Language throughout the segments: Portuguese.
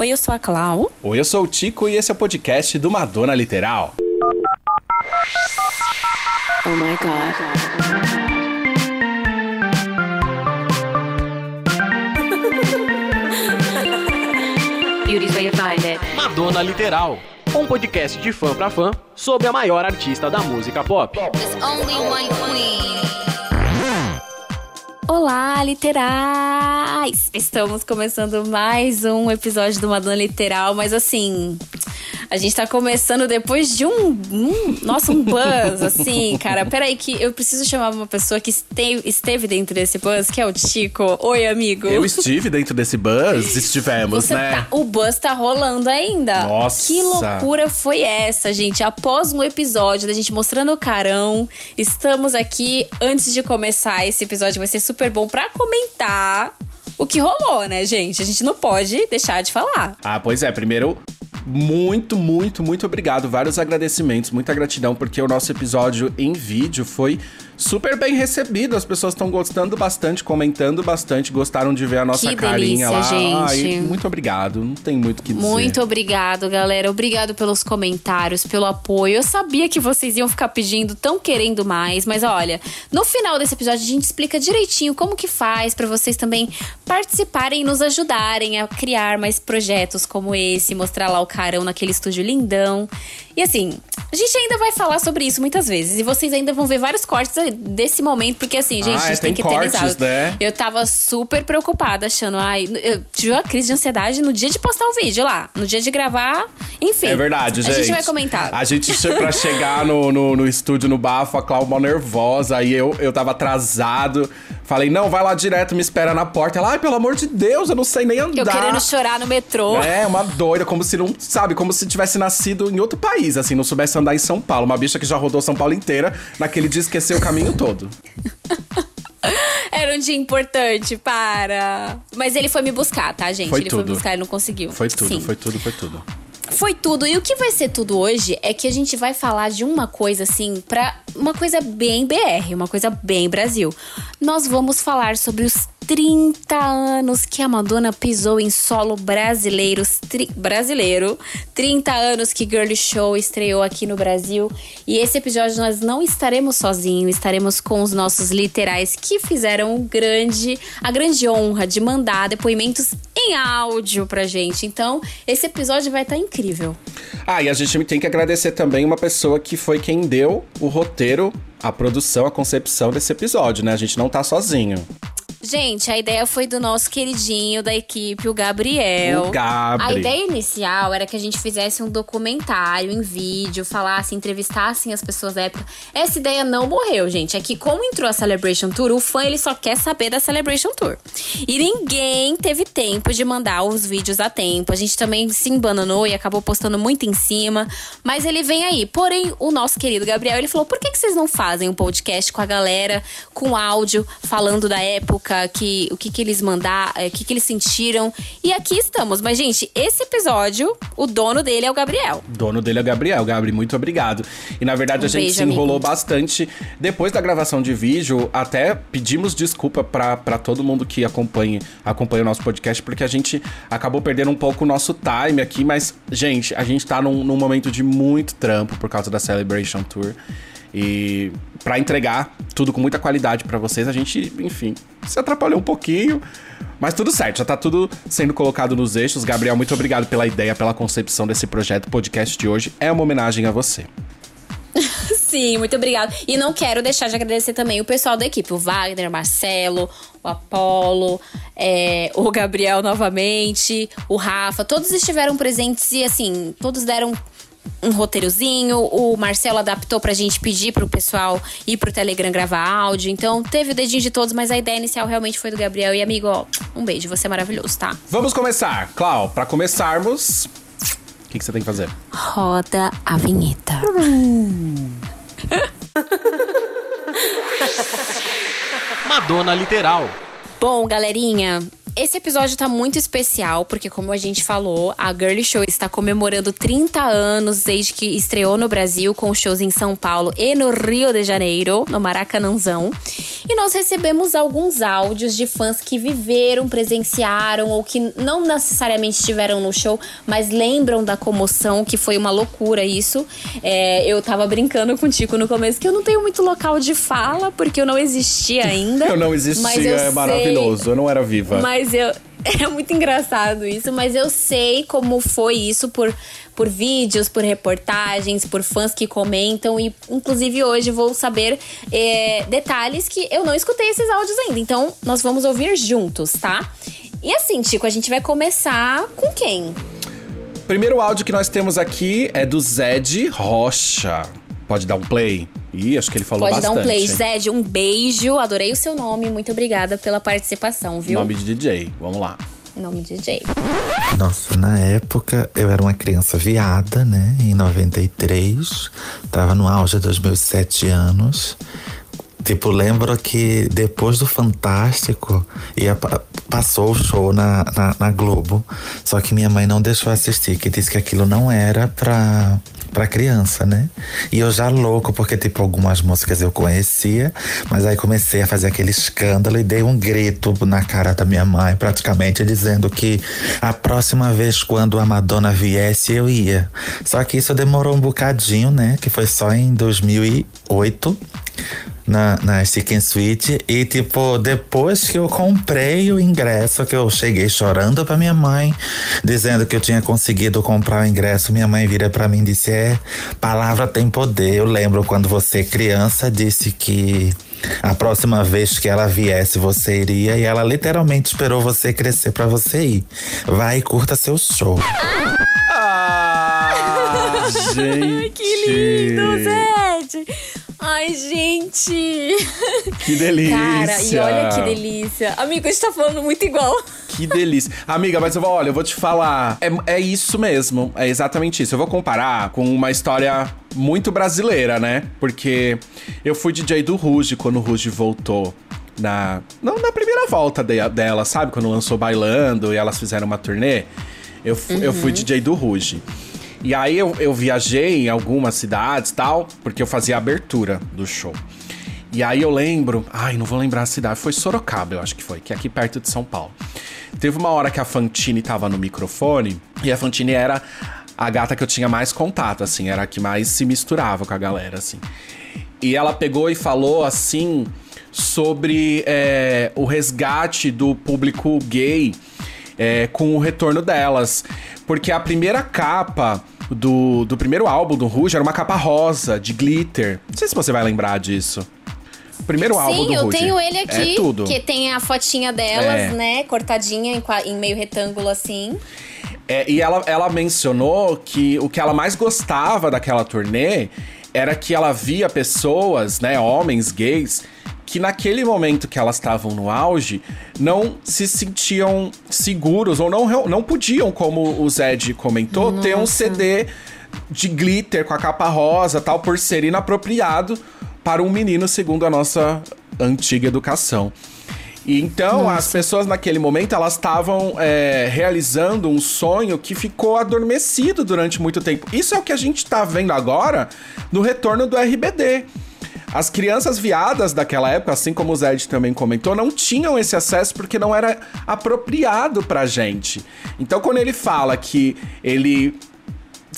Oi, eu sou a Clau. Oi, eu sou o Tico e esse é o podcast do Madonna Literal. Oh my god. Beauty's way to find it. Madonna Literal, um podcast de fã pra fã sobre a maior artista da música pop. There's only one queen. Olá, literais! Estamos começando mais um episódio do Madonna Literal, mas assim, a gente tá começando depois de um, um nossa, um buzz, assim, cara. Peraí que eu preciso chamar uma pessoa que esteve, esteve dentro desse buzz, que é o Tico. Oi, amigo. Eu estive dentro desse buzz, estivemos, Você né? tá- o buzz tá rolando ainda. Nossa. Que loucura foi essa, gente? Após um episódio da gente mostrando o carão, estamos aqui antes de começar esse episódio. Vai ser super bom pra comentar o que rolou, né, gente? A gente não pode deixar de falar. Ah, pois é. Primeiro, muito, muito, muito obrigado. Vários agradecimentos, muita gratidão, porque o nosso episódio em vídeo foi super bem recebido. As pessoas estão gostando bastante, comentando bastante, gostaram de ver a nossa Que carinha delícia, lá. gente. Ai, muito obrigado. Não tem muito o que dizer. Muito obrigado, galera. Obrigado pelos comentários, pelo apoio. Eu sabia que vocês iam ficar pedindo, tão querendo mais, mas olha, no final desse episódio a gente explica direitinho como que faz pra vocês também participarem e nos ajudarem a criar mais projetos como esse, mostrar lá o carão naquele estúdio lindão. E assim, a gente ainda vai falar sobre isso muitas vezes e vocês ainda vão ver vários cortes desse momento, porque assim, gente, Ah, a gente tem tem que eternizar. cortes, né? Eu tava super preocupada, achando, ai, eu tive uma crise de ansiedade no dia de postar o vídeo lá, no dia de gravar, enfim. É verdade, gente. A gente vai comentar. A gente, pra chegar no, no, no estúdio, no bafo, a Clau mal nervosa. Aí eu, eu tava atrasado. Falei, não, vai lá direto, me espera na porta. Ela, ai, pelo amor de Deus, eu não sei nem andar. Eu querendo chorar no metrô. É, uma doida, como se não, sabe, como se tivesse nascido em outro país, assim, não soubesse andar em São Paulo. Uma bicha que já rodou São Paulo inteira, naquele dia esqueceu o caminho todo. Era um dia importante, para. Mas ele foi me buscar, tá, gente? Foi ele foi tudo. me buscar, ele não conseguiu. Foi tudo, Sim. foi tudo, foi tudo. Foi tudo. E o que vai ser tudo hoje é que a gente vai falar de uma coisa assim, pra uma coisa bem BR, uma coisa bem Brasil. Nós vamos falar sobre os 30 anos que a Madonna pisou em solo brasileiros, tri- brasileiro. 30 anos que Girl Show estreou aqui no Brasil. E esse episódio nós não estaremos sozinhos, estaremos com os nossos literais que fizeram o grande, a grande honra de mandar depoimentos em áudio pra gente. Então, esse episódio vai estar incrível. Ah, e a gente tem que agradecer também uma pessoa que foi quem deu o roteiro, a produção, a concepção desse episódio, né? A gente não tá sozinho. Gente, a ideia foi do nosso queridinho da equipe, o Gabriel. O Gabri. A ideia inicial era que a gente fizesse um documentário em vídeo, falasse, entrevistassem as pessoas da época. Essa ideia não morreu, gente. É que como entrou a Celebration Tour, o fã ele só quer saber da Celebration Tour. E ninguém teve tempo de mandar os vídeos a tempo. A gente também se embananou e acabou postando muito em cima. Mas ele vem aí. Porém, o nosso querido Gabriel, ele falou: por que, que vocês não fazem um podcast com a galera, com áudio, falando da época, que, o que, que eles mandaram, o que, que eles sentiram? E aqui estamos. Mas, gente, esse episódio, o dono dele é o Gabriel. O dono dele é o Gabriel. Gabri, muito obrigado. E na verdade Um a gente beijo, se enrolou amigo. bastante. Depois da gravação de vídeo, até pedimos desculpa pra todo mundo que acompanha, acompanha o nosso podcast, porque a gente acabou perdendo um pouco o nosso time aqui. Mas, gente, a gente tá num, num momento de muito trampo por causa da Celebration Tour. E pra entregar tudo com muita qualidade pra vocês, a gente, enfim, se atrapalhou um pouquinho. Mas tudo certo, já tá tudo sendo colocado nos eixos. Gabriel, muito obrigado pela ideia, pela concepção desse projeto. Podcast de hoje é uma homenagem a você. Sim, muito obrigado. E não quero deixar de agradecer também o pessoal da equipe, o Wagner, o Marcelo, o Apolo, é, o Gabriel novamente, o Rafa. Todos estiveram presentes e assim, todos deram um roteirozinho. O Marcelo adaptou pra gente pedir pro pessoal ir pro Telegram gravar áudio. Então teve o dedinho de todos, mas a ideia inicial realmente foi do Gabriel. E amigo, ó, um beijo, você é maravilhoso, tá? Vamos começar. Clau, pra começarmos, o que, que você tem que fazer? Roda a vinheta. Madonna Literal. Bom, galerinha, esse episódio tá muito especial, porque como a gente falou, a Girly Show está comemorando 30 anos desde que estreou no Brasil, com shows em São Paulo e no Rio de Janeiro, no Maracanãzão. E nós recebemos alguns áudios de fãs que viveram, presenciaram ou que não necessariamente estiveram no show, mas lembram da comoção, que foi uma loucura isso. É, eu tava brincando contigo no começo que eu não tenho muito local de fala, porque eu não existia ainda. Eu não existia, mas eu é sei- maravilhoso. Eu não era viva. mas eu. É muito engraçado isso, mas eu sei como foi isso por, por vídeos, por reportagens, por fãs que comentam. E, inclusive, hoje vou saber é, detalhes que eu não escutei esses áudios ainda. Então, nós vamos ouvir juntos, tá? E assim, Tico, a gente vai começar com quem? Primeiro áudio que nós temos aqui é do Zed Rocha. Pode dar um play? Ih, acho que ele falou Pode bastante. dar um play. hein? Zed, um beijo. Adorei o seu nome. Muito obrigada pela participação, viu? Nome de DJ. Vamos lá. Nome de DJ. Nossa, na época eu era uma criança viada, né? Em 93, tava no auge dos meus sete anos. Tipo, lembro que depois do Fantástico ia, pa- passou o show na, na, na Globo. Só que minha mãe não deixou assistir, que disse que aquilo não era pra, pra criança, né? E eu já louco, porque, tipo, algumas músicas eu conhecia, mas aí comecei a fazer aquele escândalo e dei um grito na cara da minha mãe, praticamente, dizendo que a próxima vez, quando a Madonna viesse, eu ia. Só que isso demorou um bocadinho, né? Que foi só em 2008 na, na Chicken Suite. E, tipo, depois que eu comprei o ingresso, que eu cheguei chorando pra minha mãe, dizendo que eu tinha conseguido comprar o ingresso, minha mãe vira pra mim e disse: É, palavra tem poder. Eu lembro quando você, criança, disse que. A próxima vez que ela viesse, você iria e ela literalmente esperou você crescer pra você ir. Vai e curta seu show. Ah, gente. Que lindo, Zed! Ai, gente! Que delícia. Cara, e olha que delícia. Amigo, a gente tá falando muito igual. Que delícia. Amiga, mas eu vou, olha, eu vou te falar. É, é isso mesmo. É exatamente isso. Eu vou comparar com uma história muito brasileira, né? Porque eu fui DJ do Ruge quando o Ruge voltou. Na, não, na primeira volta de- dela, sabe? Quando lançou Bailando e elas fizeram uma turnê. Eu, fu- eu fui DJ do Ruge. E aí eu, eu viajei em algumas cidades tal, porque eu fazia a abertura do show. E aí eu lembro, ai, não vou lembrar a cidade, foi Sorocaba, eu acho que foi, que é aqui perto de São Paulo. Teve uma hora que a Fantine tava no microfone, e a Fantine era a gata que eu tinha mais contato, assim, era a que mais se misturava com a galera, assim. E ela pegou e falou assim sobre é, o resgate do público gay é, com o retorno delas. Porque a primeira capa do, do primeiro álbum do Rouge era uma capa rosa, de glitter. Não sei se você vai lembrar disso. O primeiro álbum Sim, do eu Rouge. tenho ele aqui. É tudo. Que tem a fotinha delas, É. né? Cortadinha em, em meio retângulo assim. É, e ela, ela mencionou que o que ela mais gostava daquela turnê era que ela via pessoas, né, homens gays, que naquele momento que elas estavam no auge, não se sentiam seguros ou não, não podiam, como o Zed comentou, ter um CD de glitter com a capa rosa tal, por ser inapropriado para um menino, segundo a nossa antiga educação. E então, as pessoas naquele momento, elas estavam é, realizando um sonho que ficou adormecido durante muito tempo. Isso é o que a gente tá vendo agora no retorno do RBD. As crianças viadas daquela época, assim como o Zed também comentou, não tinham esse acesso porque não era apropriado pra gente. Então, quando ele fala que ele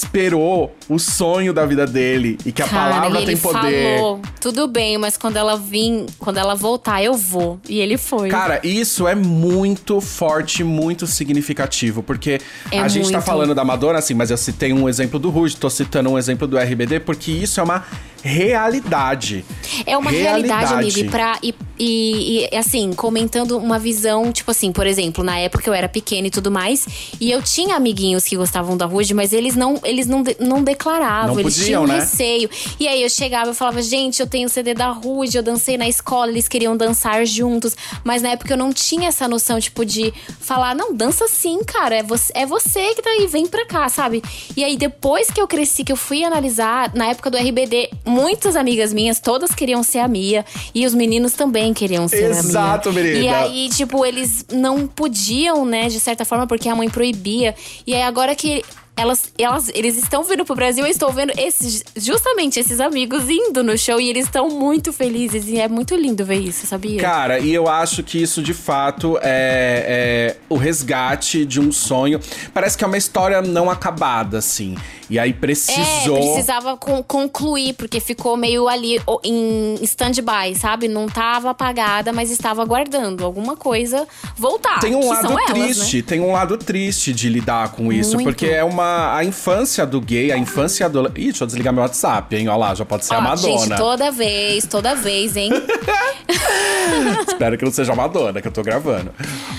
esperou o sonho da vida dele e que a Cara, palavra ele tem poder. falou, tudo bem, mas quando ela vir, quando ela voltar, eu vou. E ele foi. Cara, isso é muito forte, muito significativo, porque É a gente tá muito. falando da Madonna, assim, mas eu citei um exemplo do Ruge, tô citando um exemplo do RBD, porque isso é uma realidade. É uma realidade, amigo. E, pra, e, e, e, assim, comentando uma visão, tipo assim, por exemplo, na época eu era pequena e tudo mais, e eu tinha amiguinhos que gostavam da Ruge, mas eles não, eles não, de- não declaravam, Não eles podiam, tinham né? receio. E aí eu chegava e falava, gente, eu tenho o CD da Rude, eu dancei na escola, eles queriam dançar juntos. Mas na época eu não tinha essa noção, tipo, de falar, não, dança sim, cara. É você, é você que tá aí, vem pra cá, sabe? E aí, depois que eu cresci, que eu fui analisar, na época do RBD, muitas amigas minhas, todas queriam ser a Mia. E os meninos também queriam ser Exato, a Mia. menina. E aí, tipo, eles não podiam, né, de certa forma, porque a mãe proibia. E aí, agora que elas, elas, eles estão vindo pro Brasil, eu estou vendo esses, justamente esses amigos indo no show e eles estão muito felizes. E é muito lindo ver isso, sabia? Cara, e eu acho que isso de fato é, é o resgate de um sonho. Parece que é uma história não acabada, assim. E aí precisou. É, precisava con- concluir, porque ficou meio ali em stand-by, sabe? Não tava apagada, mas estava aguardando alguma coisa voltar. Tem um lado são elas, triste, né? tem um lado triste de lidar com isso, Muito. porque é uma a infância do gay, a infância do Ih, deixa eu desligar meu WhatsApp, hein? Olha lá, já pode ser a Ó, Madonna. Gente, toda vez, toda vez, hein? Espero que não seja a Madonna que eu tô gravando.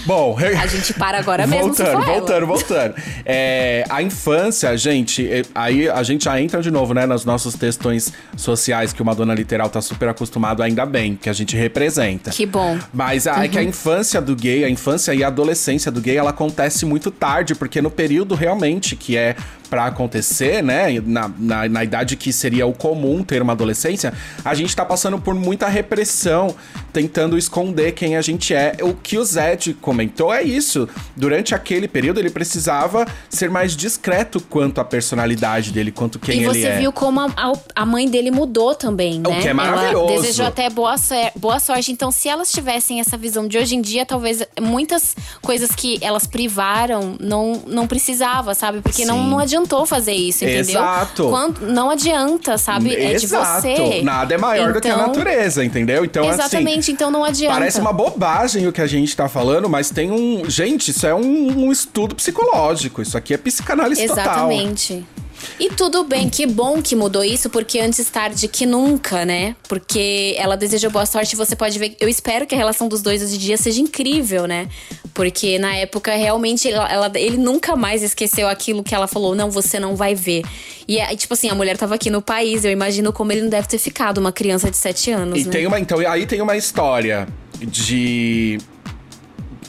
Bom, A gente para agora mesmo voltando, voltando, voltando. É, a infância, gente, aí a gente já entra de novo, né, nos nossos textões sociais que o Madonna Literal tá super acostumado, ainda bem, que a gente representa. Que bom. Mas a, é que a infância do gay, a infância e a adolescência do gay, ela acontece muito tarde, porque no período realmente que é pra acontecer, né, na, na, na idade que seria o comum ter uma adolescência, a gente tá passando por muita repressão, tentando esconder quem a gente é. O que o Zed comentou é isso. Durante aquele período, ele precisava ser mais discreto quanto à personalidade dele, quanto quem e ele você é. viu como a, a- mãe dele mudou também, né? que é maravilhoso. Ela desejou até boa, boa sorte. Então, se elas tivessem essa visão de hoje em dia, talvez muitas coisas que elas privaram não, não precisava, sabe? Porque não, Sim. não adiantou fazer isso, entendeu? Exato. Quando, não adianta, sabe? É de Exato. você. Nada é maior do que a Então, natureza, entendeu? Então, assim. Exatamente, então não adianta. Parece uma bobagem o que a gente tá falando, mas tem um. Gente, isso é um, um estudo psicológico. Isso aqui é psicanálise total. Exatamente. E tudo bem, que bom que mudou isso, porque antes tarde que nunca, né? Porque ela desejou boa sorte, você pode ver. Eu espero que a relação dos dois hoje em dia seja incrível, né? Porque na época, realmente, ela, ela- ele nunca mais esqueceu aquilo que ela falou: não, você não vai ver. E, tipo assim, a mulher tava aqui no país, eu imagino como ele não deve ter ficado, uma criança de 7 anos. E né? tem uma. Então, aí tem uma história de.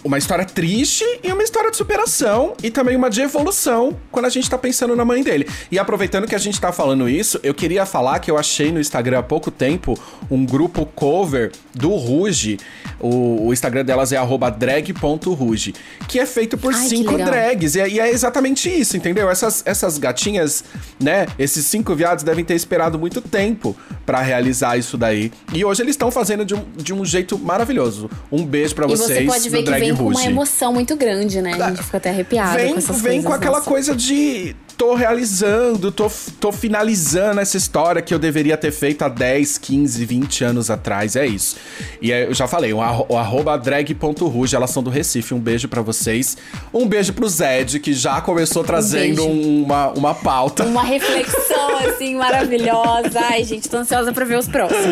Uma história triste e uma história de superação e também uma de evolução quando a gente tá pensando na mãe dele. E aproveitando que a gente tá falando isso, eu queria falar que eu achei no Instagram há pouco tempo um grupo cover do Ruge. O, o Instagram delas é drag.ruge, que é feito por Ai, cinco drags. E, é- e é exatamente isso, entendeu? Essas, essas gatinhas, né? Esses cinco viados devem ter esperado muito tempo pra realizar isso daí. E hoje eles estão fazendo de um, de um jeito maravilhoso. Um beijo pra E vocês você pode ver que vem com uma Ruge. emoção muito grande, né? A gente fica até arrepiado Vem, com essas vem coisas. com aquela nossa. coisa de tô realizando, tô, tô finalizando essa história que eu deveria ter feito há 10, 15, 20 anos atrás. É isso. E é, eu já falei, o, arro- o arroba drag.ruge, elas são do Recife. Um beijo pra vocês. Um beijo pro Zed, que já começou trazendo beijo. uma, uma pauta. Uma reflexão, assim, maravilhosa. Ai, gente, tô ansiosa pra ver os próximos.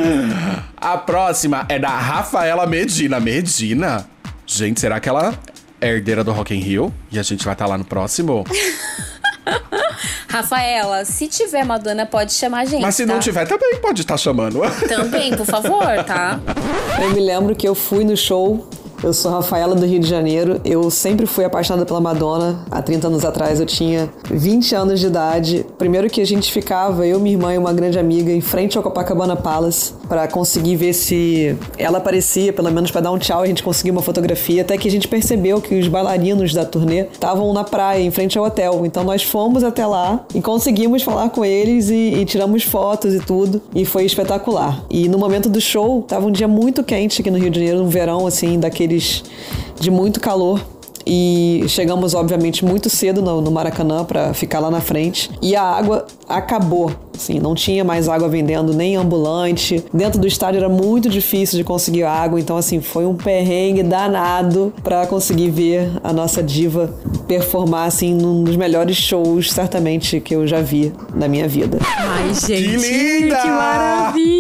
A próxima é da Rafaela Medina. Medina? Gente, será que ela é herdeira do Rock in Rio? E a gente vai estar lá no próximo? Rafaela, se tiver Madonna, pode chamar a gente. Mas se tá? não tiver, também pode estar chamando. Também, por favor, tá? Eu me lembro que eu fui no show. Eu sou Rafaela do Rio de Janeiro. Eu sempre fui apaixonada pela Madonna. Há 30 anos atrás eu tinha 20 anos de idade. Primeiro que a gente ficava, eu, minha irmã e uma grande amiga, em frente ao Copacabana Palace para conseguir ver se ela aparecia, pelo menos para dar um tchau, a gente conseguiu uma fotografia, até que a gente percebeu que os bailarinos da turnê estavam na praia, em frente ao hotel. Então nós fomos até lá e conseguimos falar com eles e, e tiramos fotos e tudo, e foi espetacular. E no momento do show, tava um dia muito quente aqui no Rio de Janeiro, um verão assim, daqueles de muito calor. E chegamos, obviamente, muito cedo no, no Maracanã para ficar lá na frente. E a água acabou. Assim, não tinha mais água vendendo, nem ambulante. Dentro do estádio era muito difícil de conseguir água. Então, assim, foi um perrengue danado para conseguir ver a nossa diva performar, assim, num dos melhores shows, certamente, que eu já vi na minha vida. Ai, gente. linda! Que maravilha!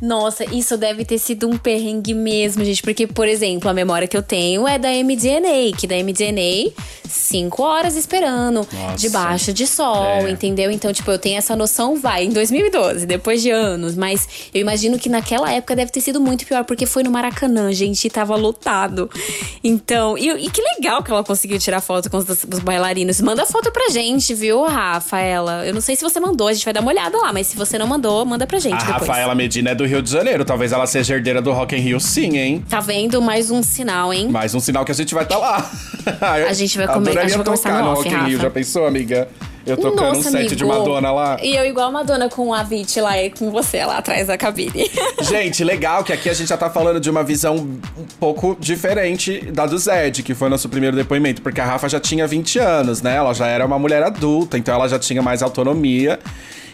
Nossa, isso deve ter sido um perrengue mesmo, gente. Porque, por exemplo, a memória que eu tenho é da MDNA, que da MDNA, cinco horas esperando, Nossa. debaixo de sol, É. entendeu? Então, tipo, eu tenho essa noção, vai, em 2012, depois de anos. Mas eu imagino que naquela época deve ter sido muito pior, porque foi no Maracanã, gente, e tava lotado. Então, e, e que legal que ela conseguiu tirar foto com os, os bailarinos. Manda foto pra gente, viu, Rafaela? Eu não sei se você mandou, a gente vai dar uma olhada lá, mas se você não mandou, manda pra gente A depois. Rafaela Medina é do Rio de Janeiro. Talvez ela seja herdeira do Rock in Rio, sim, hein? Tá vendo? Mais um sinal, hein? Mais um sinal que a gente vai estar lá. A gente vai comer- a gente vai tocar no no Rock in Rio. Já pensou, amiga? Eu tocando Nossa, um set amigo. de Madonna lá. E eu igual a Madonna com a Vit lá e com você lá atrás da cabine. Gente, legal que aqui a gente já tá falando de uma visão um pouco diferente da do Zed, que foi nosso primeiro depoimento, porque a Rafa já tinha 20 anos, né? Ela já era uma mulher adulta, então ela já tinha mais autonomia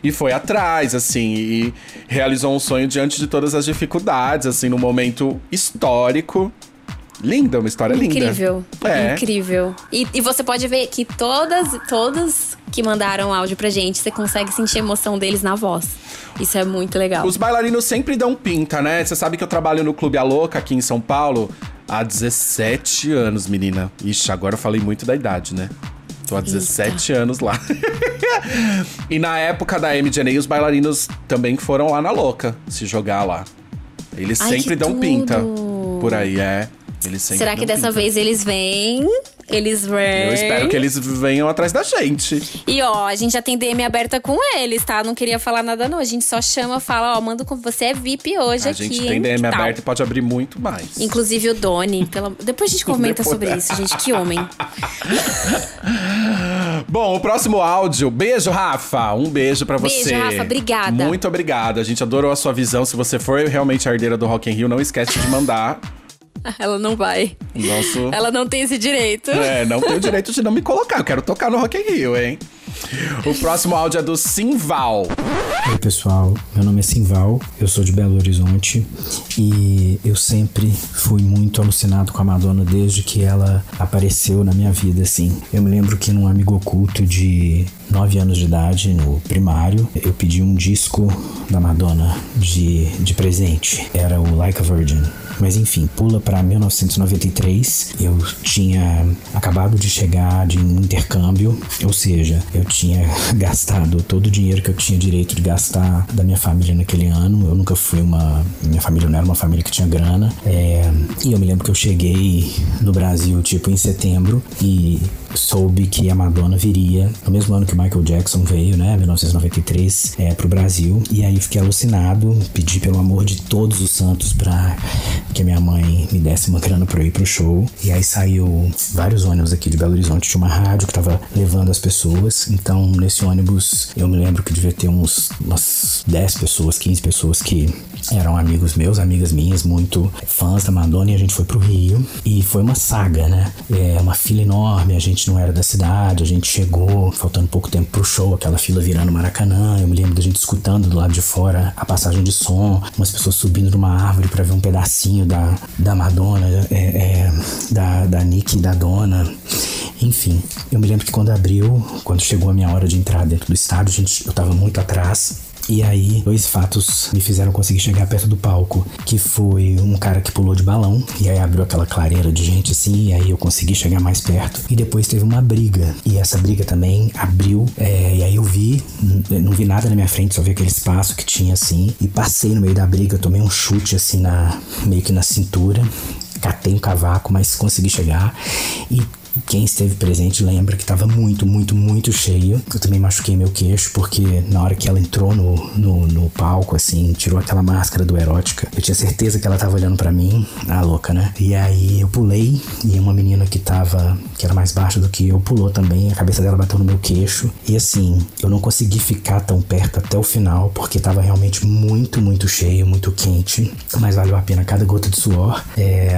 e foi atrás, assim, e realizou um sonho diante de todas as dificuldades, assim, num momento histórico. Linda, uma história linda. Incrível. É. Incrível. E, e você pode ver que todas, todos que mandaram áudio pra gente, você consegue sentir a emoção deles na voz. Isso é muito legal. Os bailarinos sempre dão pinta, né? Você sabe que eu trabalho no Clube A Louca aqui em São Paulo há 17 anos, menina. Ixi, agora eu falei muito da idade, né? Tô há 17 anos lá. e na época da MDNA, os bailarinos também foram lá na Louca se jogar lá. Eles Ai, sempre dão tudo. pinta por aí, é. Eles sempre Será que dessa pinta. vez eles vêm? Eles vêm. Eu espero que eles venham atrás da gente. E ó, a gente já tem DM aberta com eles, tá? Não queria falar nada não. A gente só chama, fala, ó, manda com você é VIP hoje A aqui. gente hein? tem DM Que tal? aberto e pode abrir muito mais. Inclusive o Doni. Pela... Depois a gente comenta Depois- sobre isso, gente. Que homem. Bom, o próximo áudio. Beijo, Rafa. Um beijo pra Beijo, você. Rafa. Obrigada. Muito obrigado. A gente adorou a sua visão. Se você for realmente a herdeira do Rock in Rio, não esquece de mandar Ela não vai. nosso... Ela não tem esse direito. É, não tenho o direito de não me colocar. Eu quero tocar no Rock in Rio, hein? O próximo áudio é do Simval. Oi pessoal, meu nome é Simval, eu sou de Belo Horizonte e eu sempre fui muito alucinado com a Madonna desde que ela apareceu na minha vida, assim. Eu me lembro que num amigo oculto de 9 anos de idade, no primário, eu pedi um disco da Madonna de, de presente. Era o Like a Virgin. Mas enfim, pula pra 1993. Eu tinha acabado de chegar de um intercâmbio, ou seja, eu tinha gastado todo o dinheiro que eu tinha direito de gastar da minha família naquele ano. Eu nunca fui uma. Minha família não era uma família que tinha grana. É, e eu me lembro que eu cheguei no Brasil, tipo, em setembro, e soube que a Madonna viria no mesmo ano que o Michael Jackson veio, né, 1993, é, pro Brasil. E aí fiquei alucinado, pedi pelo amor de todos os santos pra que a minha mãe me desse uma grana pra eu ir pro show. E aí saiu vários ônibus aqui de Belo Horizonte, tinha uma rádio que tava levando as pessoas. Então, nesse ônibus, eu me lembro que devia ter uns umas 10 pessoas, 15 pessoas que eram amigos meus, amigas minhas, muito fãs da Madonna, e a gente foi pro Rio. E foi uma saga, né? É uma fila enorme, a gente não era da cidade, a gente chegou, faltando pouco tempo pro show, aquela fila virando Maracanã. Eu me lembro da gente escutando do lado de fora a passagem de som, umas pessoas subindo numa árvore para ver um pedacinho da, da Madonna, é, é, da, da Nick e da Dona. Enfim, eu me lembro que quando abriu, quando chegou a minha hora de entrar dentro do estádio, gente, eu tava muito atrás. E aí, dois fatos me fizeram conseguir chegar perto do palco, que foi um cara que pulou de balão, e aí abriu aquela clareira de gente assim, e aí eu consegui chegar mais perto. E depois teve uma briga, e essa briga também abriu, é, e aí eu vi, não vi nada na minha frente, só vi aquele espaço que tinha assim, e passei no meio da briga, tomei um chute assim na, meio que na cintura, catei um cavaco, mas consegui chegar. E quem esteve presente lembra que estava muito, muito, muito cheio. Eu também machuquei meu queixo, porque na hora que ela entrou no, no, no palco, assim, tirou aquela máscara do erótica, eu tinha certeza que ela tava olhando pra mim, a louca, né? E aí eu pulei, e uma menina que tava, que era mais baixa do que eu, pulou também, a cabeça dela bateu no meu queixo. E assim, eu não consegui ficar tão perto até o final, porque tava realmente muito, muito cheio, muito quente. Mas valeu a pena cada gota de suor. É,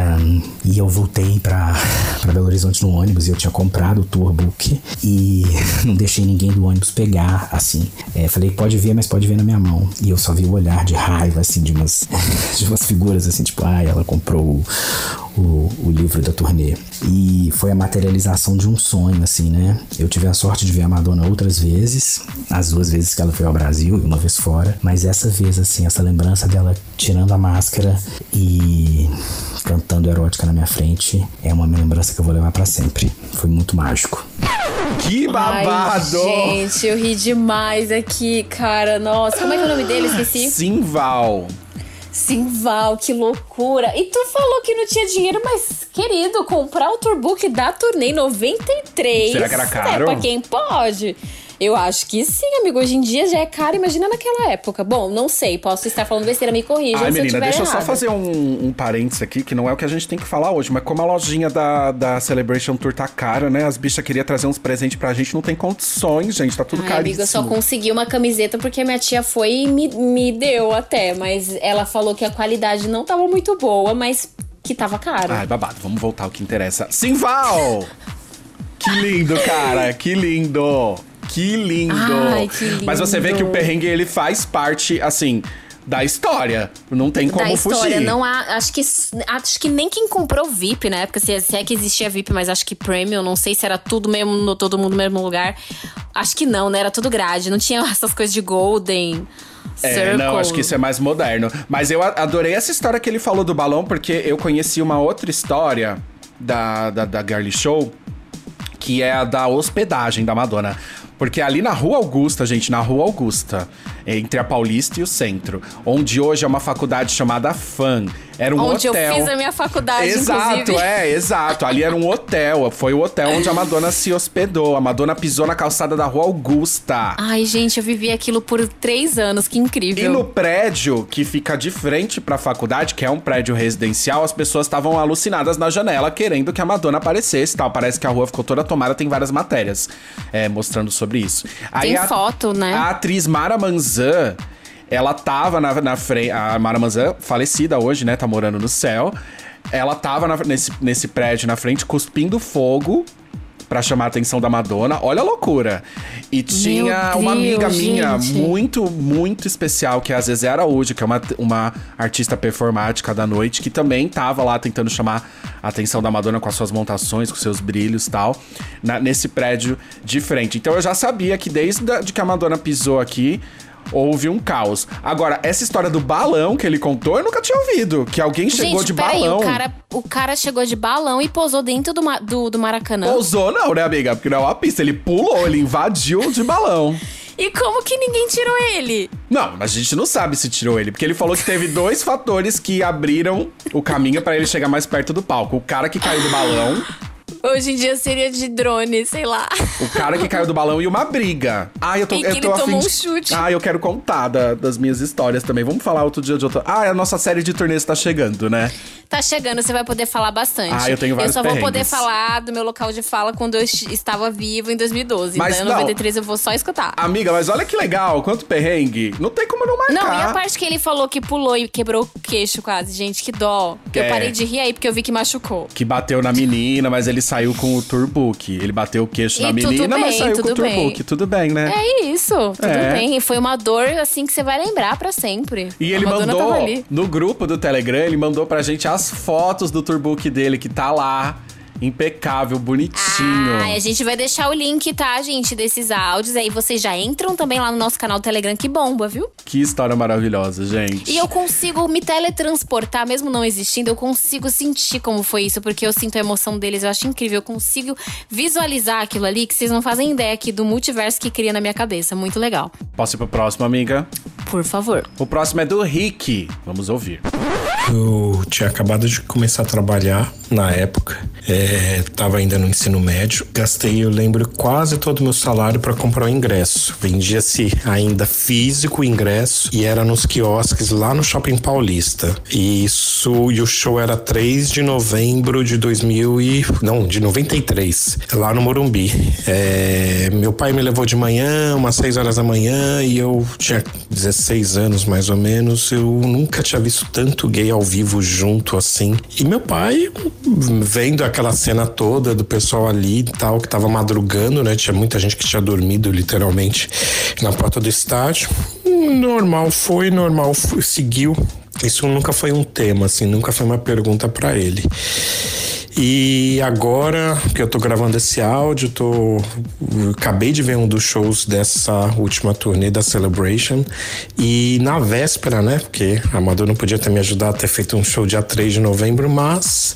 e eu voltei pra Belo Horizonte no ônibus e eu tinha comprado o tour book. E não deixei ninguém do ônibus pegar, assim. É, falei, pode ver, mas pode ver na minha mão. E eu só vi o olhar de raiva, assim, de umas, de umas figuras, assim, tipo, ai, ela comprou o, o, livro da turnê. E foi a materialização de um sonho, assim, né? Eu tive a sorte de ver a Madonna outras vezes, as duas vezes que ela foi ao Brasil e uma vez fora, mas essa vez, assim, essa lembrança dela tirando a máscara e cantando erótica na minha frente é uma lembrança que eu vou levar para sempre. Foi muito mágico. Que babado! Ai, gente, eu ri demais aqui, cara. Nossa, como é que é o nome dele? Esqueci. Simval. Simval, que loucura. E tu falou que não tinha dinheiro, mas, querido, comprar o Tourbook da turnê em 93. Será que era caro? É pra quem pode. Eu acho que sim, amigo. Hoje em dia já é caro, imagina naquela época. Bom, não sei, posso estar falando besteira, me corrija Ai, eu menina, tiver deixa eu só fazer um, um parênteses aqui, que não é o que a gente tem que falar hoje, mas como a lojinha da, da Celebration Tour tá cara, né? As bichas queriam trazer uns presentes pra gente, não tem condições, gente, tá tudo Ai, caríssimo. amigo, eu só consegui uma camiseta porque minha tia foi e me, me deu até. Mas ela falou que a qualidade não tava muito boa, mas que tava caro. Ai, babado, vamos voltar ao que interessa. Simval! que lindo, cara, que lindo! Que lindo! Ai, que Mas você vê lindo. que o perrengue, ele faz parte, assim, da história. Não tem como da história, fugir. não há. Acho que, acho que nem quem comprou VIP na época, se, se é que existia VIP, mas acho que Premium, não sei se era tudo mesmo, no, todo mundo no mesmo lugar. Acho que não, né? Era tudo grade. Não tinha essas coisas de Golden. É, Circle. não, acho que isso é mais moderno. Mas eu adorei essa história que ele falou do balão, porque eu conheci uma outra história da, da, da Girly Show, que é a da hospedagem da Madonna. Porque ali na Rua Augusta, gente, na Rua Augusta, entre a Paulista e o Centro, onde hoje é uma faculdade chamada FAM, era um Onde hotel. eu fiz a minha faculdade, Exato, inclusive. é, exato. Ali era um hotel. Foi o hotel onde a Madonna se hospedou. A Madonna pisou na calçada da Rua Augusta. Ai, gente, eu vivi aquilo por três anos, que E incrível. no prédio que fica de frente pra faculdade, que é um prédio residencial, as pessoas estavam alucinadas na janela querendo que a Madonna aparecesse e tal. Parece que a rua ficou toda tomada, tem várias matérias é, mostrando sobre isso. Tem a, foto, né? A atriz Mara Manzan, ela tava na, na frente. A Mara Manzan, falecida hoje, né? Tá morando no céu. Ela tava na- nesse, nesse prédio na frente, cuspindo fogo. Pra chamar a atenção da Madonna. Olha a loucura. E tinha uma amiga Deus, minha gente. muito, muito especial, que é a Zezé Araújo, que é uma, uma artista performática da noite, que também tava lá tentando chamar a atenção da Madonna com as suas montações, com seus brilhos e tal, na- nesse prédio de frente. Então eu já sabia que desde a- de que a Madonna pisou aqui, houve um caos. Agora, essa história do balão que ele contou, eu nunca tinha ouvido. Que alguém chegou gente, de balão. o cara, o cara chegou de balão e posou dentro do, do, do Maracanã. Pousou não, né, amiga? Porque não é uma pista. Ele pulou, ele invadiu de balão. E como que ninguém tirou ele? Não, mas a gente não sabe se tirou ele, porque ele falou que teve dois fatores que abriram o caminho pra ele chegar mais perto do palco. O cara que caiu do balão, Hoje em dia seria de drone, sei lá. o cara que caiu do balão e uma briga. Ah, eu tô, E que eu ele tô afim tomou de- um chute. Ah, eu quero contar da- das minhas histórias também. Vamos falar outro dia de outro. Ah, a nossa série de turnês tá chegando, né? Tá chegando, você vai poder falar bastante. Ah, eu tenho vários Eu só vou poder perrengues. falar do meu local de fala quando eu est- estava vivo em 2012. Mas então, não. 93 eu vou só escutar. Amiga, mas olha que legal, quanto perrengue. Não tem como não marcar. Não, e a parte que ele falou que pulou e quebrou o queixo quase, gente, que dó. Eu É. parei de rir aí porque eu vi que machucou. Que bateu na menina, mas ele saiu com o turbook. Ele bateu o queixo E na tudo menina, mas bem, saiu com o turbook. Tudo bem, né? É isso, tudo É. bem. Foi uma dor, assim, que você vai lembrar pra sempre. E ele Madonna mandou, no grupo do Telegram, ele mandou pra gente as fotos do turbook dele, que tá lá, impecável, bonitinho. Ah, a gente vai deixar o link, tá, gente, desses áudios. Aí vocês já entram também lá no nosso canal do Telegram, que bomba, viu? Que história maravilhosa, gente. E eu consigo me teletransportar, mesmo não existindo, eu consigo sentir como foi isso, porque eu sinto a emoção deles, eu acho incrível. Eu consigo visualizar aquilo ali que vocês não fazem ideia aqui do multiverso que cria na minha cabeça. Muito legal. Posso ir pro próximo, amiga? Por favor. O próximo é do Rick. Vamos ouvir. Eu tinha acabado de começar a trabalhar na época, é, tava ainda no ensino médio. Gastei, eu lembro, quase todo o meu salário para comprar o ingresso. Vendia-se ainda físico o ingresso e era nos quiosques lá no Shopping Paulista. E isso, e o show era 3 de novembro de 2000 e não, de 93, lá no Morumbi. É, meu pai me levou de manhã, umas 6 horas da manhã, e eu tinha 16 anos mais ou menos. Eu nunca tinha visto tanto gay ao vivo junto, assim. E meu pai, vendo aquela cena toda do pessoal ali e tal, que tava madrugando, né? Tinha muita gente que tinha dormido, literalmente, na porta do estádio. Normal foi, normal foi, seguiu. Isso nunca foi um tema, assim, nunca foi uma pergunta para ele. E agora que eu tô gravando esse áudio, tô acabei de ver um dos shows dessa última turnê da Celebration e na véspera, né? Porque a Amador não podia ter me ajudado a ter feito um show dia 3 de novembro, mas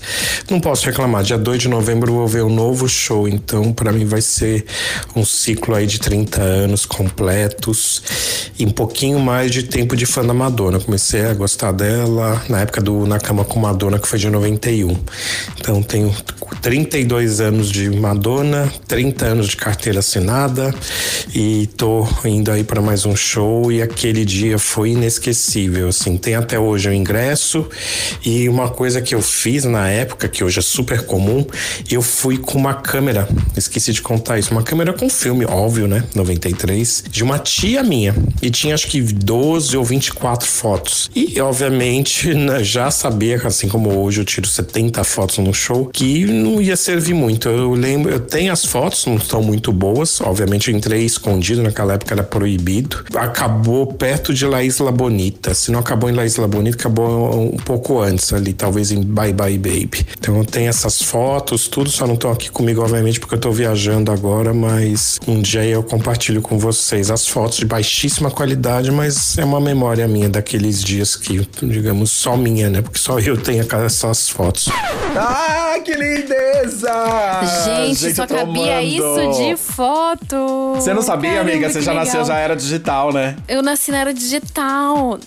não posso reclamar. Dia 2 de novembro vou ver um novo show, então para mim vai ser um ciclo aí de 30 anos completos e um pouquinho mais de tempo de fã da Madonna. Comecei a gostar dela na época do Na Cama com Madonna, que foi de 91. Então tenho 32 anos de Madonna, 30 anos de carteira assinada e tô indo aí para mais um show e aquele dia foi inesquecível, assim, tem até hoje o ingresso e uma coisa que eu fiz na época, que hoje é super comum, eu fui com uma câmera, esqueci de contar isso, uma câmera com filme, óbvio, né, 93, de uma tia minha. E tinha acho que 12 ou 24 fotos. E obviamente né, já sabia, assim como hoje eu tiro 70 fotos no show, que não ia servir muito. Eu lembro, eu tenho as fotos, não estão muito boas. Obviamente eu entrei escondido, naquela época era proibido. Acabou perto de La Isla Bonita. Se não acabou em La Isla Bonita, acabou um pouco antes ali, talvez em Bye Bye Baby. Então tenho essas fotos, tudo, só não estão aqui comigo, obviamente, porque eu tô viajando agora, mas um dia eu compartilho com vocês as fotos de baixíssima qualidade, mas é uma memória minha daqueles dias que, digamos, só minha, né? Porque só eu tenho essas fotos. Ah, que lindeza! Gente, só cabia isso de foto. Você não sabia, Caramba, amiga? Você já nasceu, legal. já era digital, né? Eu nasci na era digital.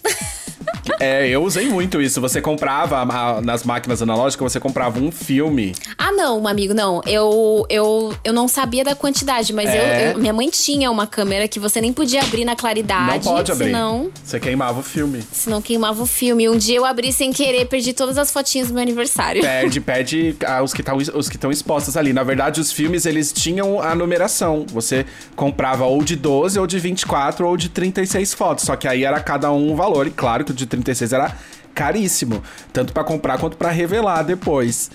É, eu usei muito isso. Você comprava a- nas máquinas analógicas, você comprava um filme. Ah, não, amigo, não. Eu, eu, eu não sabia da quantidade, mas eu- É. eu- minha mãe tinha uma câmera que você nem podia abrir na claridade. não pode abrir. Senão, Você queimava o filme. senão queimava o filme. Um dia eu abri sem querer, perdi todas as fotinhas do meu aniversário. Perde, perde ah, os que que estão expostos ali. Na verdade, os filmes eles tinham a numeração. Você comprava ou de 12, ou de 24, ou de 36 fotos. Só que aí era cada um um valor. E claro que o de 36 era caríssimo, tanto pra comprar quanto pra revelar depois.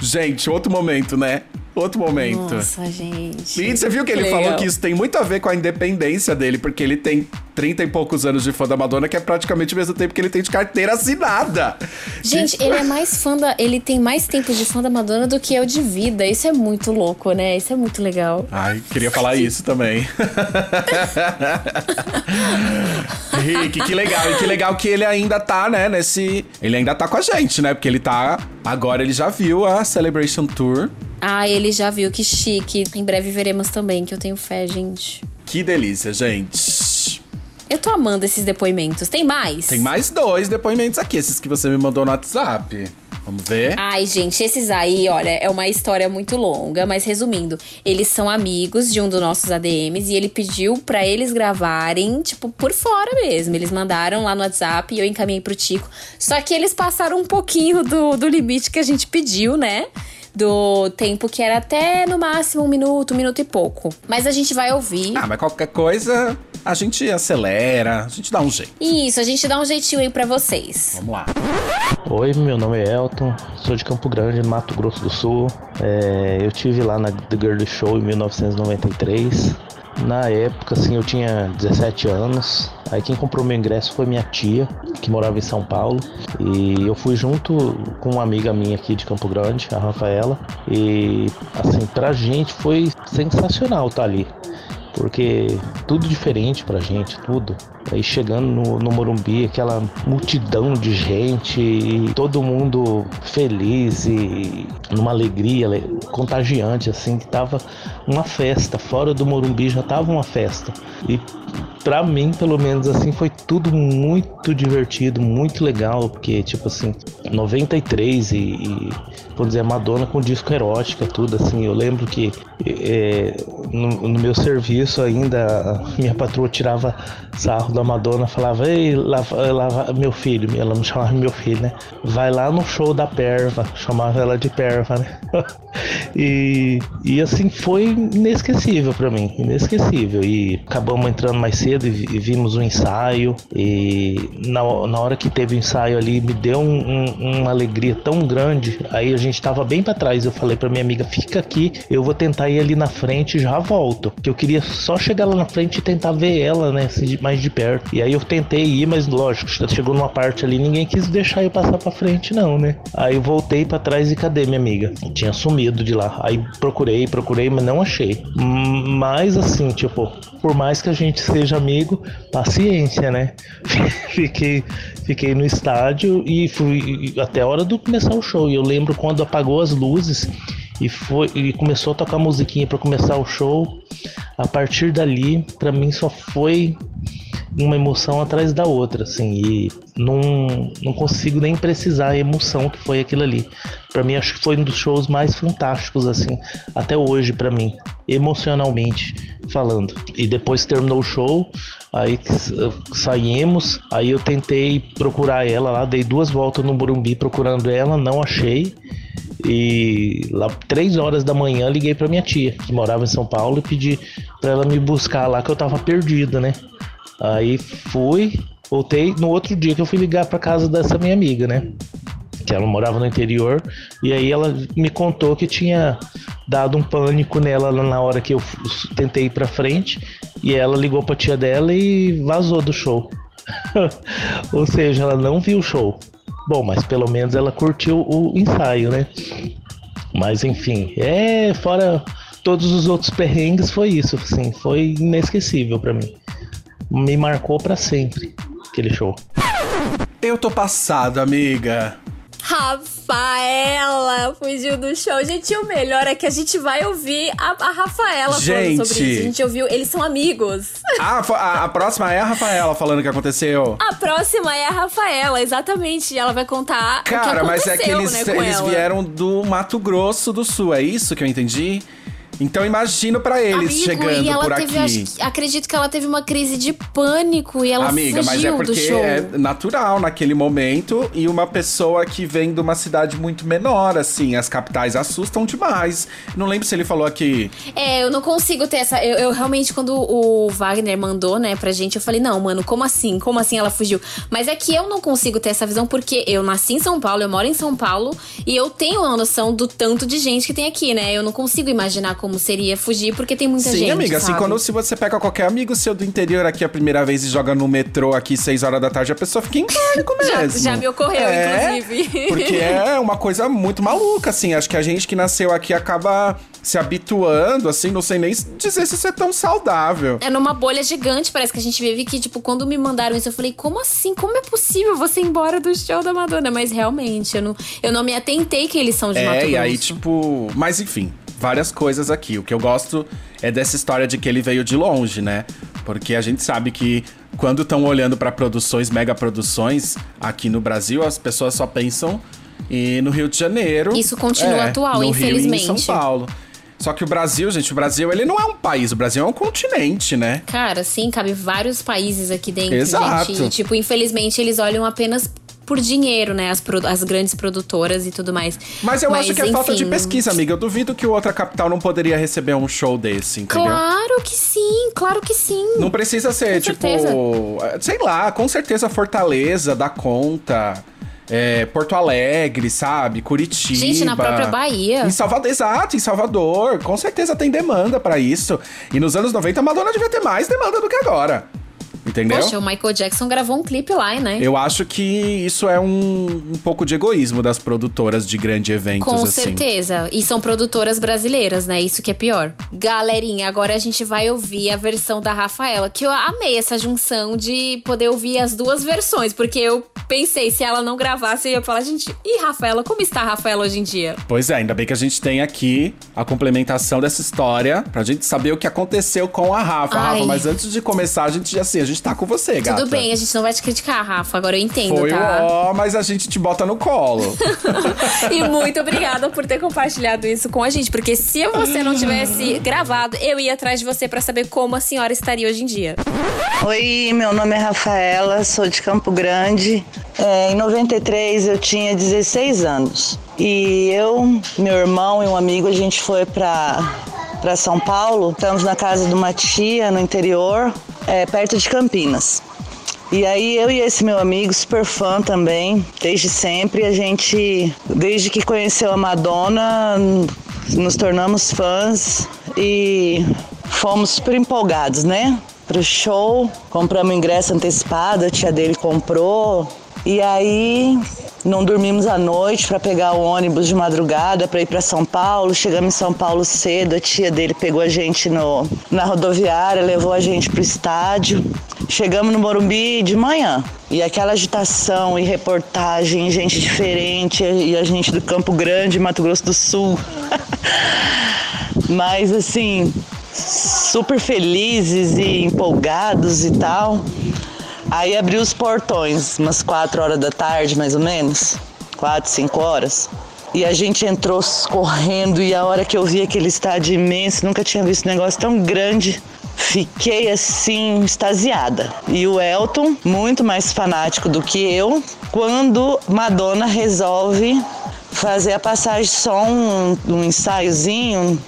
Gente, outro momento, né? Outro momento. Nossa, gente. E você viu que ele legal. falou que isso tem muito a ver com a independência dele, porque ele tem 30 e poucos anos de fã da Madonna, que é praticamente o mesmo tempo que ele tem de carteira assinada. Gente, ele é mais fã da. Ele tem mais tempo de fã da Madonna do que eu de vida. Isso é muito louco, né? Isso é muito legal. Ai, queria falar isso também. Rick, que legal. E que legal que ele ainda tá, né, nesse... Ele ainda tá com a gente, né? Porque ele tá... Agora ele já viu a Celebration Tour. Ah, ele já viu que chique. Em breve veremos também, que eu tenho fé, gente. Que delícia, gente. Eu tô amando esses depoimentos. Tem mais? Tem mais dois depoimentos aqui, esses que você me mandou no WhatsApp. Vamos ver? Ai, gente, esses aí, olha, é uma história muito longa, mas resumindo, eles são amigos de um dos nossos ADMs e ele pediu pra eles gravarem, tipo, por fora mesmo. Eles mandaram lá no WhatsApp e eu encaminhei pro Tico. Só que eles passaram um pouquinho do, do limite que a gente pediu, né? Do tempo que era até no máximo um minuto, um minuto e pouco. Mas a gente vai ouvir. Ah, mas qualquer coisa, a gente acelera, a gente dá um jeito. Isso, a gente dá um jeitinho aí pra vocês. Vamos lá. Oi, meu nome é Elton, sou de Campo Grande, Mato Grosso do Sul. É, eu tive lá na The Girl Show em 1993. Na época, assim, eu tinha 17 anos. Aí quem comprou meu ingresso foi minha tia, que morava em São Paulo. E eu fui junto com uma amiga minha aqui de Campo Grande, a Rafaela. E, assim, pra gente foi sensacional estar ali porque tudo diferente pra gente, tudo. Aí chegando no, no Morumbi, aquela multidão de gente, e todo mundo feliz e numa alegria le- contagiante, assim, que tava uma festa. Fora do Morumbi já tava uma festa. E pra mim, pelo menos assim, foi tudo muito divertido, muito legal, porque, tipo assim, 93 e, e vamos dizer, Madonna com disco erótica, tudo assim. Eu lembro que é, no, no, meu serviço ainda, minha patroa tirava sarro da Madonna, falava, ei, lava, lava, meu filho, ela me chamava meu filho, né? Vai lá no show da Perva, chamava ela de Perva, né? e, e assim foi inesquecível para mim, inesquecível. E acabamos entrando mais cedo e, e vimos o um ensaio. E na, na hora que teve o ensaio ali, me deu um, um, uma alegria tão grande. Aí a gente tava bem para trás. Eu falei para minha amiga: fica aqui, eu vou tentar ir ali na frente e já volto. Que eu queria só chegar lá na frente e tentar ver ela, né, assim, mais de perto. E aí eu tentei ir, mas lógico, chegou numa parte ali, ninguém quis deixar eu passar para frente, não, né? Aí eu voltei para trás e cadê minha amiga? tinha sumido de lá. Aí procurei, procurei, mas não achei. Mas assim, tipo, por mais que a gente seja amigo, paciência, né? fiquei, fiquei no estádio e fui até a hora do começar o show. E eu lembro quando apagou as luzes e foi e começou a tocar musiquinha para começar o show. A partir dali, para mim só foi uma emoção atrás da outra, assim, e não, não consigo nem precisar a emoção que foi aquilo ali. Para mim, acho que foi um dos shows mais fantásticos, assim, até hoje, para mim, emocionalmente falando. E depois terminou o show, aí saímos, aí eu tentei procurar ela lá, dei duas voltas no Burumbi procurando ela, não achei. E lá três horas da manhã liguei para minha tia, que morava em São Paulo, e pedi para ela me buscar lá que eu tava perdido, né? Aí fui, voltei no outro dia que eu fui ligar para casa dessa minha amiga, né? Que ela morava no interior e aí ela me contou que tinha dado um pânico nela na hora que eu tentei ir para frente e ela ligou para tia dela e vazou do show. Ou seja, ela não viu o show. Bom, mas pelo menos ela curtiu o ensaio, né? Mas enfim, é fora todos os outros perrengues foi isso, assim, foi inesquecível para mim me marcou para sempre aquele show. Eu tô passado, amiga. Rafaela fugiu do show. Gente, o melhor é que a gente vai ouvir a, a Rafaela gente. falando sobre isso. A gente ouviu, eles são amigos. Ah, a, a, próxima é a Rafaela falando o que aconteceu. A próxima é a Rafaela, exatamente. Ela vai contar Cara, o que mas é que eles, né, eles vieram do Mato Grosso do Sul, é isso que eu entendi? Então imagino para eles Amigo, chegando e ela por teve, aqui. Acredito que ela teve uma crise de pânico e ela Amiga, mas é porque é natural naquele momento e uma pessoa que vem de uma cidade muito menor, assim, as capitais assustam demais. Não lembro se ele falou aqui. É, eu não consigo ter essa. Eu, eu, realmente, quando o Wagner mandou, né, pra gente, eu falei, não, mano, como assim? Como assim ela fugiu? Mas é que eu não consigo ter essa visão porque eu nasci em São Paulo, eu moro em São Paulo e eu tenho uma noção do tanto de gente que tem aqui, né? Eu não consigo imaginar como como seria fugir, porque tem muita Sim, gente. Sim, amiga, assim, sabe? assim, quando se você pega qualquer amigo seu do interior aqui a primeira vez e joga no metrô aqui 6 horas da tarde, a pessoa fica em pânico mesmo. já, já me ocorreu, é, inclusive. Porque é uma coisa muito maluca, assim. Acho que a gente que nasceu aqui acaba se habituando, assim, não sei nem dizer se isso é tão saudável. É numa bolha gigante, parece que a gente vive que, tipo, quando me mandaram isso, eu falei, como assim? Como é possível você ir embora do show da Madonna? Mas realmente, eu não, eu não me atentei que eles são de é, Mato Grosso. É, e aí, tipo. Mas enfim, várias coisas aqui. O que eu gosto é dessa história de que ele veio de longe, né? Porque a gente sabe que quando estão olhando para produções, mega produções aqui no Brasil, as pessoas só pensam e no Rio de Janeiro. Isso continua é, atual, infelizmente. Rio e em São Paulo. Só que o Brasil, gente, o Brasil ele não é um país, o Brasil é um continente, né? Cara, sim, cabe vários países aqui dentro, Exato. gente. E, tipo, infelizmente eles olham apenas por dinheiro, né? As, as grandes produtoras e tudo mais. Mas eu Mas, acho que enfim... é falta de pesquisa, amiga. Eu duvido que outra capital não poderia receber um show desse, entendeu? Claro que sim, claro que sim. Não precisa ser, com tipo, certeza. sei lá, com certeza Fortaleza dá conta. É, Porto Alegre, sabe? Curitiba. Gente, na própria Bahia. Em Salvador, exato, em Salvador. Com certeza tem demanda para isso. E nos anos 90 a Madonna devia ter mais demanda do que agora. Entendeu? Poxa, o Michael Jackson gravou um clipe lá, né? Eu acho que isso é um, um pouco de egoísmo das produtoras de grande eventos, Com assim. certeza. E são produtoras brasileiras, né? Isso que é pior. Galerinha, agora a gente vai ouvir a versão da Rafaela, que eu amei essa junção de poder ouvir as duas versões, porque eu pensei, se ela não gravasse, eu ia falar, gente, e Rafaela, como está a Rafaela hoje em dia? Pois é, ainda bem que a gente tem aqui a complementação dessa história, pra gente saber o que aconteceu com a Rafa. Ai. Rafa, mas antes de começar, a gente, assim, a gente gente tá com você, gata. Tudo bem, a gente não vai te criticar, Rafa. Agora eu entendo, Foi tá? ó, mas a gente te bota no colo. E muito obrigada por ter compartilhado isso com a gente, porque se você não tivesse gravado, eu ia atrás de você pra saber como a senhora estaria hoje em dia. Oi, meu nome é Rafaela, sou de Campo Grande. É, em 93 eu tinha 16 anos. E eu, meu irmão e um amigo, a gente foi pra, pra São Paulo. Estamos na casa de uma tia no interior, é, perto de Campinas. E aí eu e esse meu amigo, super fã também, desde sempre, a gente, desde que conheceu a Madonna, nos tornamos fãs e fomos super empolgados, né? Pro show, compramos ingresso antecipado, a tia dele comprou. E aí não dormimos à noite para pegar o ônibus de madrugada para ir para São Paulo. Chegamos em São Paulo cedo, a tia dele pegou a gente no, na rodoviária, levou a gente pro estádio. Chegamos no Morumbi de manhã. E aquela agitação e reportagem, gente diferente, e a gente do Campo Grande, Mato Grosso do Sul. Mas assim, super felizes e empolgados e tal. Aí abriu os portões, umas 4 horas da tarde, mais ou menos. 4, 5 horas. E a gente entrou correndo e a hora que eu vi aquele estádio imenso, nunca tinha visto um negócio tão grande. Fiquei assim, extasiada. E o Elton, muito mais fanático do que eu, quando Madonna resolve fazer a passagem som, um, um ensaiozinho,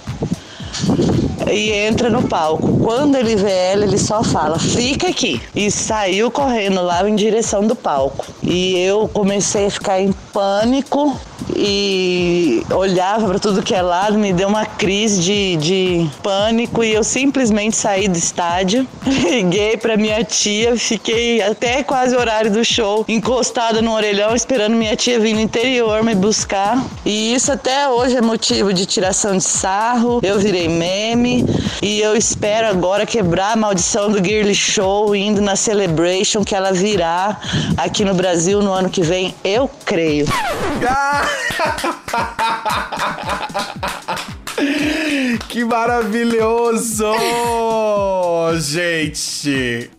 e entra no palco. Quando ele vê ela, ele só fala: fica aqui. E saiu correndo lá em direção do palco. E eu comecei a ficar em pânico e olhava para tudo que é lado, me deu uma crise de, de pânico e eu simplesmente saí do estádio, liguei para minha tia, fiquei até quase o horário do show encostada no orelhão esperando minha tia vir no interior me buscar. E isso até hoje é motivo de tiração de sarro. Eu virei meme e eu espero agora quebrar a maldição do Girly Show indo na Celebration que ela virá aqui no Brasil no ano que vem, eu creio. que maravilhoso! Gente!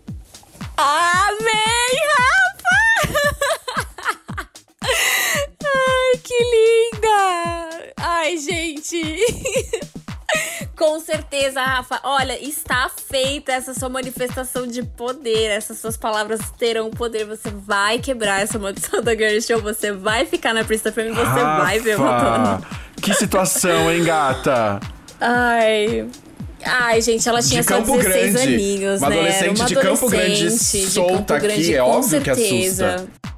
Amém, Rafa! Ai, que linda! Ai, gente! Com certeza, Rafa. Olha, está feita essa sua manifestação de poder. Essas suas palavras terão poder. Você vai quebrar essa maldição da Girl Show. Você vai ficar na pista mim. Você Rafa, vai ver Madonna. Que situação, hein, gata? Ai. Ai, gente, ela tinha De só Campo 16 Grande. aninhos, Uma né? Adolescente uma de Campo Grande adolescente de solta Campo aqui, Grande, é com óbvio que certeza. assusta.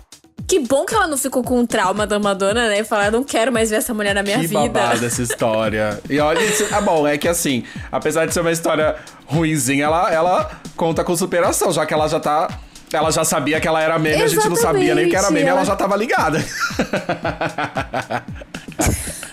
Que bom que ela não ficou com um trauma da Madonna, né? Falar, eu não quero mais ver essa mulher na minha que vida. babada essa história. E olha, isso, ah, bom, é que assim, apesar de ser uma história ruinzinha, ela, ela conta com superação, já que ela já tá. Ela já sabia que ela era meme, a gente não sabia nem que era meme, ela, Exatamente, já tava ligada.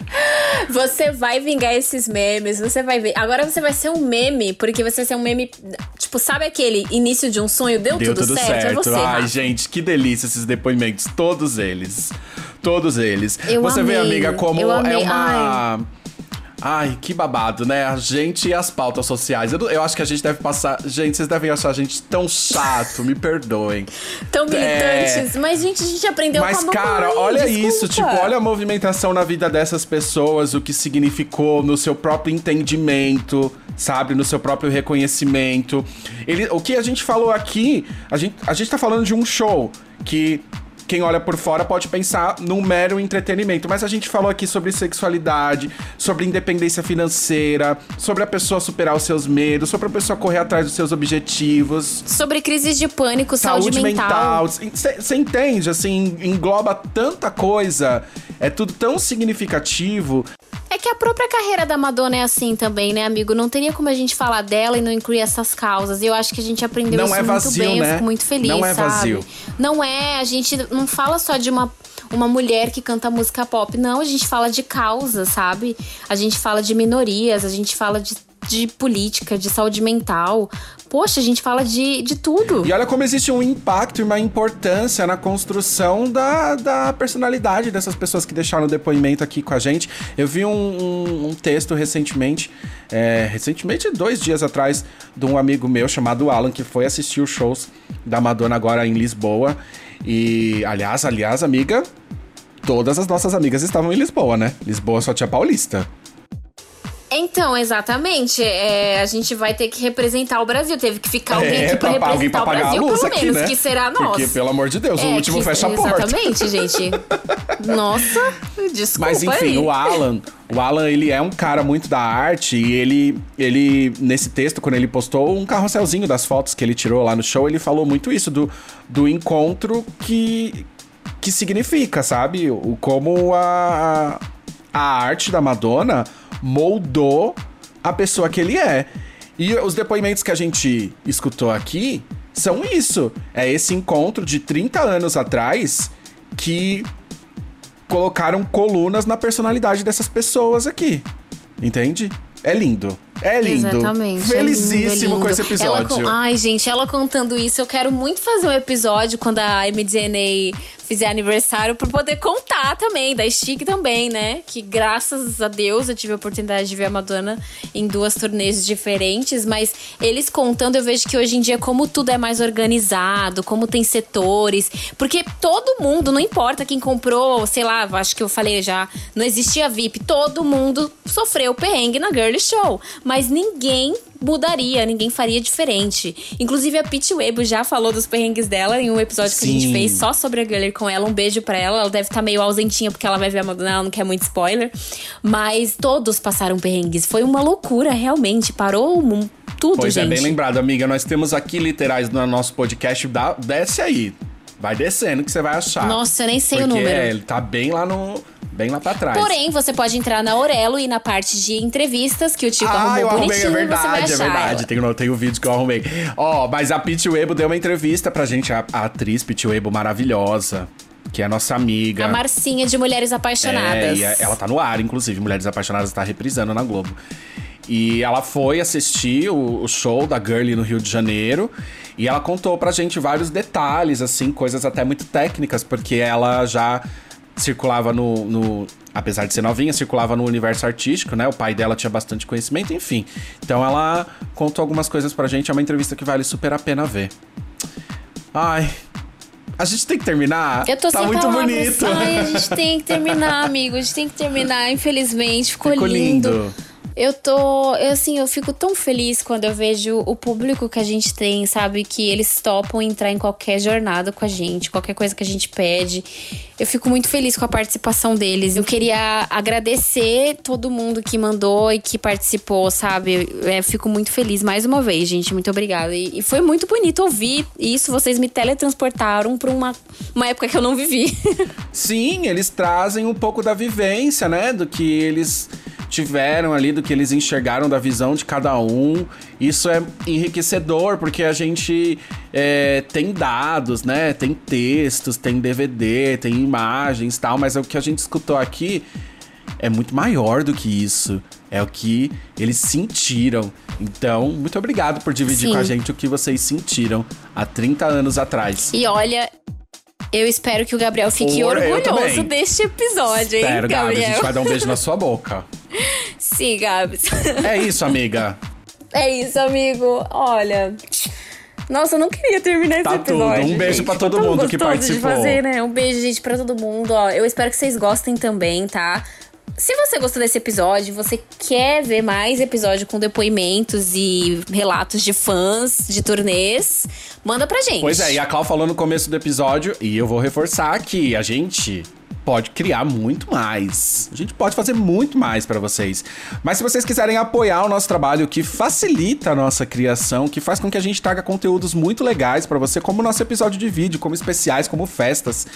Você vai vingar esses memes, você vai ver. Agora você vai ser um meme, porque você vai ser um meme. Tipo, sabe aquele início de um sonho? Deu, Deu tudo, tudo certo? certo. É você. Ai, Rafa. gente, que delícia esses depoimentos. Todos eles. Todos eles. Eu Você vê, amei, amiga, como eu é uma. Ai, que babado, né? A gente e as pautas sociais. Eu, eu acho que a gente deve passar. Gente, vocês devem achar a gente tão chato, me perdoem. Tão militantes. Mas, gente, a gente aprendeu É. Mas, com a mamãe, cara, olha desculpa. isso, tipo, olha a movimentação na vida dessas pessoas, o que significou no seu próprio entendimento, sabe? No seu próprio reconhecimento. Ele, o que a gente falou aqui, a gente, a gente tá falando de um show que. Quem olha por fora pode pensar num mero entretenimento, mas a gente falou aqui sobre sexualidade, sobre independência financeira, sobre a pessoa superar os seus medos, sobre a pessoa correr atrás dos seus objetivos. Sobre crises de pânico, saúde, mental. Você entende? Assim, engloba tanta coisa. É tudo tão significativo. É que a própria carreira da Madonna é assim também, né, amigo? Não teria como a gente falar dela e não incluir essas causas. E eu acho que a gente aprendeu Não isso é muito vazio, bem. Eu né? fico muito feliz, Não é sabe? vazio. Não é, a gente não fala só de uma, uma mulher que canta música pop. Não, a gente fala de causa, sabe? A gente fala de minorias, a gente fala de, de política, de saúde mental. Poxa, a gente fala de, de tudo. E olha como existe um impacto e uma importância na construção da, da personalidade dessas pessoas que deixaram o depoimento aqui com a gente. Eu vi um, um, um texto recentemente, é, recentemente, dois dias atrás, de um amigo meu chamado Alan, que foi assistir os shows da Madonna agora em Lisboa. E, aliás, aliás, amiga, todas as nossas amigas estavam em Lisboa, né? Lisboa só tinha paulista. Então, exatamente. É, a gente vai ter que representar o Brasil. Teve que ficar alguém aqui pra, É, pra, alguém representar pra o Brasil, pelo aqui, menos, né? que será nós. Porque, pelo amor de Deus, o É, último que- fecha a porta. Exatamente, gente. Nossa, desculpa Mas enfim, aí. o Alan, o Alan, ele é um cara muito da arte e ele, ele nesse texto, quando ele postou um carrosselzinho das fotos que ele tirou lá no show, ele falou muito isso do, do encontro que que significa, sabe? O como a a arte da Madonna moldou a pessoa que ele é. E os depoimentos que a gente escutou aqui são isso. É esse encontro de 30 anos atrás que colocaram colunas na personalidade dessas pessoas aqui. Entende? É lindo. É lindo. Exatamente. Felicíssimo é lindo, é lindo. com esse Ela episódio. com- Ai, gente, ela contando isso, eu quero muito fazer um episódio quando a MDNA fizer aniversário pra poder contar também, da Stick também, né? Que graças a Deus eu tive a oportunidade de ver a Madonna em duas turnês diferentes, mas eles contando, eu vejo que hoje em dia, como tudo é mais organizado, como tem setores, porque todo mundo, não importa quem comprou, sei lá, acho que eu falei já, não existia VIP, todo mundo sofreu perrengue na Girl Show, mas ninguém mudaria, ninguém faria diferente. Inclusive a Pete Webo já falou dos perrengues dela em um episódio que a gente Sim. fez só sobre a Girl com ela. Um beijo pra ela. Ela deve estar meio ausentinha porque ela vai ver a Madonna, ela não quer muito spoiler. Mas todos passaram perrengues. Foi uma loucura, realmente. Parou o mundo. Tudo, Pois gente. é, bem lembrado, amiga. Nós temos aqui literais no nosso podcast. Dá, desce aí. Vai descendo que você vai achar. Nossa, eu nem sei o número. é, ele tá bem lá no. Bem lá pra trás. Porém, você pode entrar na Aurelo e na parte de entrevistas que o Tico ah, eu arrumou arrumei, bonitinho. é você vai verdade, é verdade. Tem, tem o vídeo que eu arrumei. Ó, mas a Pete Webo deu uma entrevista pra gente, a, a atriz Pete Webo maravilhosa, que é nossa amiga. A Marcinha de Mulheres Apaixonadas. É, e ela tá no ar, inclusive. Mulheres Apaixonadas tá reprisando na Globo. E ela foi assistir o, o show da Girlie no Rio de Janeiro. E ela contou pra gente vários detalhes, assim, coisas até muito técnicas, porque ela já circulava no, no- Apesar de ser novinha, circulava no universo artístico, né? O pai dela tinha bastante conhecimento, enfim. Então ela contou algumas coisas pra gente. É uma entrevista que vale super a pena ver. Ai. A gente tem que terminar. Eu tô tá sem muito palavras. bonito. Ai, a gente tem que terminar, amigo. A gente tem que terminar, infelizmente. Ficou, Ficou lindo. lindo. Eu tô, eu, assim, eu fico tão feliz quando eu vejo o público que a gente tem, sabe? Que eles topam entrar em qualquer jornada com a gente, qualquer coisa que a gente pede. Eu fico muito feliz com a participação deles. Eu queria agradecer todo mundo que mandou e que participou, sabe? É, Eu fico muito feliz mais uma vez, gente. Muito obrigada. E, e foi muito bonito ouvir isso. Vocês me teletransportaram pra uma, uma época que eu não vivi. Sim, eles trazem um pouco da vivência, né? Do que eles tiveram ali, do que eles enxergaram da visão de cada um. Isso é enriquecedor, porque a gente é, tem dados, né? Tem textos, tem DVD, tem imagens tal, mas o que a gente escutou aqui é muito maior do que isso. É o que eles sentiram. Então, muito obrigado por dividir Sim. com a gente o que vocês sentiram há 30 anos atrás. E olha, eu espero que o Gabriel fique Por- orgulhoso deste episódio, hein, Espero, Gabi, a Gabriel? gente vai dar um beijo na sua boca. Sim, Gabs. É isso, amiga. É isso, amigo. Olha. Nossa, eu não queria terminar esse Tá tudo. episódio. Um beijo pra todo mundo que participou. De fazer, né? Um beijo, gente, pra todo mundo. Ó, eu espero que vocês gostem também, tá? Se você gostou desse episódio, você quer ver mais episódio com depoimentos e relatos de fãs de turnês, manda pra gente. Pois é, e a Clau falou no começo do episódio, e eu vou reforçar que a gente pode criar muito mais. A gente pode fazer muito mais pra vocês. Mas se vocês quiserem apoiar o nosso trabalho, que facilita a nossa criação, que faz com que a gente traga conteúdos muito legais pra você, como o nosso episódio de vídeo, como especiais, como festas.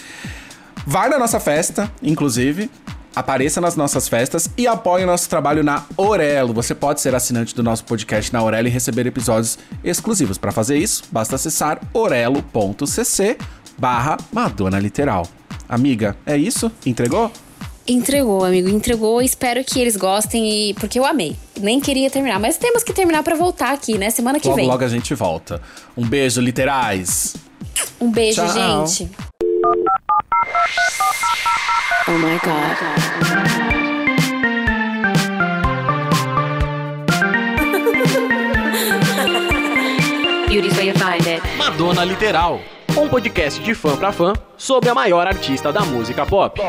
Vai na nossa festa, inclusive. Apareça nas nossas festas e apoie o nosso trabalho na Orelo. Você pode ser assinante do nosso podcast na Orelo e receber episódios exclusivos. Para fazer isso, basta acessar orelo.cc barra Madonna Literal. Amiga, é isso? Entregou? Entregou, amigo, entregou. Espero que eles gostem e porque eu amei. Nem queria terminar, mas temos que terminar pra voltar aqui, né? Semana que Logo, vem. logo a gente volta. Um beijo, literais. Um beijo, Tchau. gente. Oh my god. Beauty's way to find it. Madonna Literal, um podcast de fã pra fã sobre a maior artista da música pop.